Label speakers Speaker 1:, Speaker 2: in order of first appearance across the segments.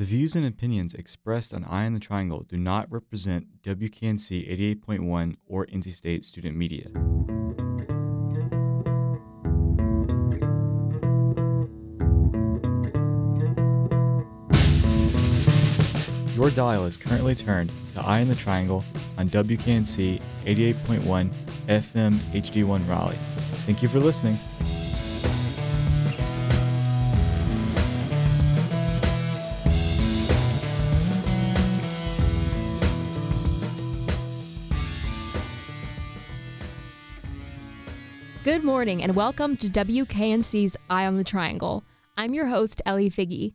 Speaker 1: The views and opinions expressed on Eye on the Triangle do not represent WKNC 88.1 or NC State student media. Your dial is currently turned to Eye on the Triangle on WKNC 88.1 FM HD1 Raleigh. Thank you for listening.
Speaker 2: Good morning and welcome to WKNC's Eye on the Triangle. I'm your host, Ellie Figgy.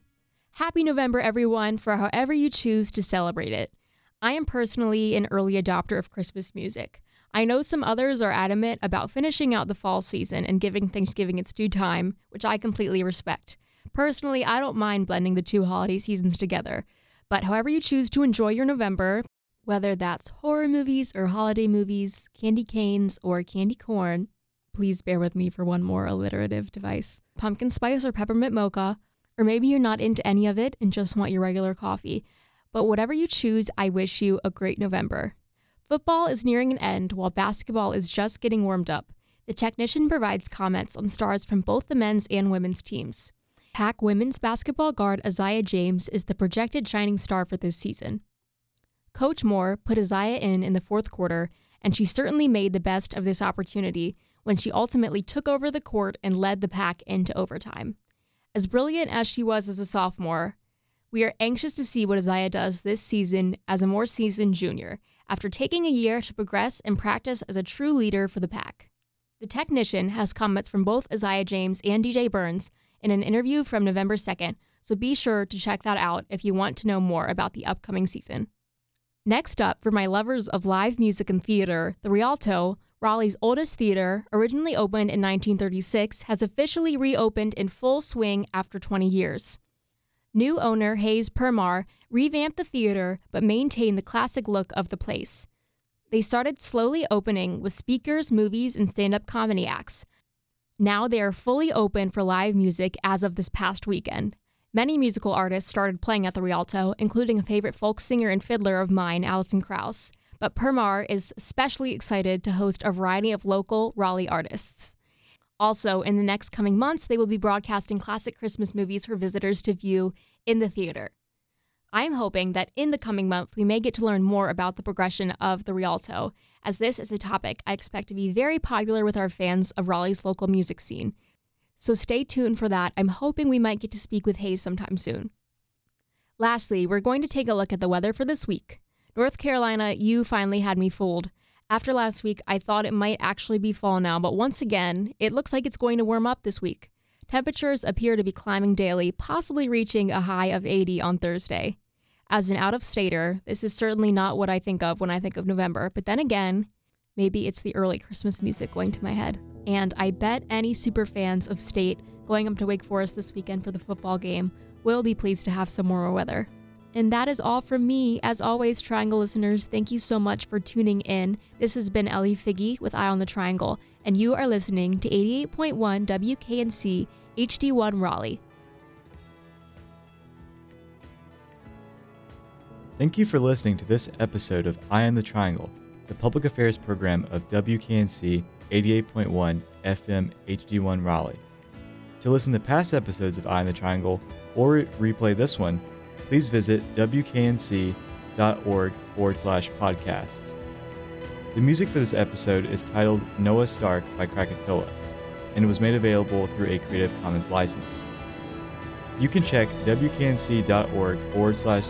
Speaker 2: Happy November, everyone, for however you choose to celebrate it. I am personally an early adopter of Christmas music. I know some others are adamant about finishing out the fall season and giving Thanksgiving its due time, which I completely respect. Personally, I don't mind blending the two holiday seasons together. But however you choose to enjoy your November, whether that's horror movies or holiday movies, candy canes or candy corn, please bear with me for one more alliterative device. Pumpkin spice or peppermint mocha, or maybe you're not into any of it and just want your regular coffee. But whatever you choose, I wish you a great November. Football is nearing an end while basketball is just getting warmed up. The technician provides comments on stars from both the men's and women's teams. Pack women's basketball guard Aziaha James is the projected shining star for this season. Coach Moore put Aziaha in in the fourth quarter, and she certainly made the best of this opportunity when she ultimately took over the court and led the pack into overtime. As brilliant as she was as a sophomore, we are anxious to see what Aziaha does this season as a more seasoned junior after taking a year to progress and practice as a true leader for the pack. The technician has comments from both Aziaha James and DJ Burns in an interview from November 2nd, so be sure to check that out if you want to know more about the upcoming season. Next up, for my lovers of live music and theater, the Rialto, Raleigh's oldest theater, originally opened in 1936, has officially reopened in full swing after 20 years. New owner Hayes Permar revamped the theater but maintained the classic look of the place. They started slowly opening with speakers, movies, and stand up comedy acts. Now they are fully open for live music as of this past weekend. Many musical artists started playing at the Rialto, including a favorite folk singer and fiddler of mine, Alison Krauss but Permar is especially excited to host a variety of local Raleigh artists. Also, in the next coming months, they will be broadcasting classic Christmas movies for visitors to view in the theater. I am hoping that in the coming month, we may get to learn more about the progression of the Rialto, as this is a topic I expect to be very popular with our fans of Raleigh's local music scene. So stay tuned for that. I'm hoping we might get to speak with Hayes sometime soon. Lastly, we're going to take a look at the weather for this week. North Carolina, you finally had me fooled. After last week, I thought it might actually be fall now, but once again, it looks like it's going to warm up this week. Temperatures appear to be climbing daily, possibly reaching a high of 80 on Thursday. As an out of stater, this is certainly not what I think of when I think of November, but then again, maybe it's the early Christmas music going to my head. And I bet any super fans of state going up to Wake Forest this weekend for the football game will be pleased to have some warmer weather. And that is all from me. As always, Triangle listeners, thank you so much for tuning in. This has been Ellie Figgy with Eye on the Triangle, and you are listening to 88.1 WKNC HD1 Raleigh.
Speaker 1: Thank you for listening to this episode of Eye on the Triangle, the public affairs program of WKNC 88.1 FM HD1 Raleigh. To listen to past episodes of Eye in the Triangle or replay this one, please visit wknc.org forward slash podcasts. The music for this episode is titled Noah Stark by Krakatoa, and it was made available through a Creative Commons license. You can check wknc.org forward slash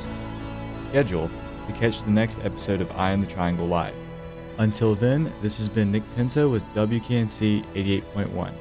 Speaker 1: schedule to catch the next episode of Eye on the Triangle Live. Until then, this has been Nick Pinto with WKNC 88.1.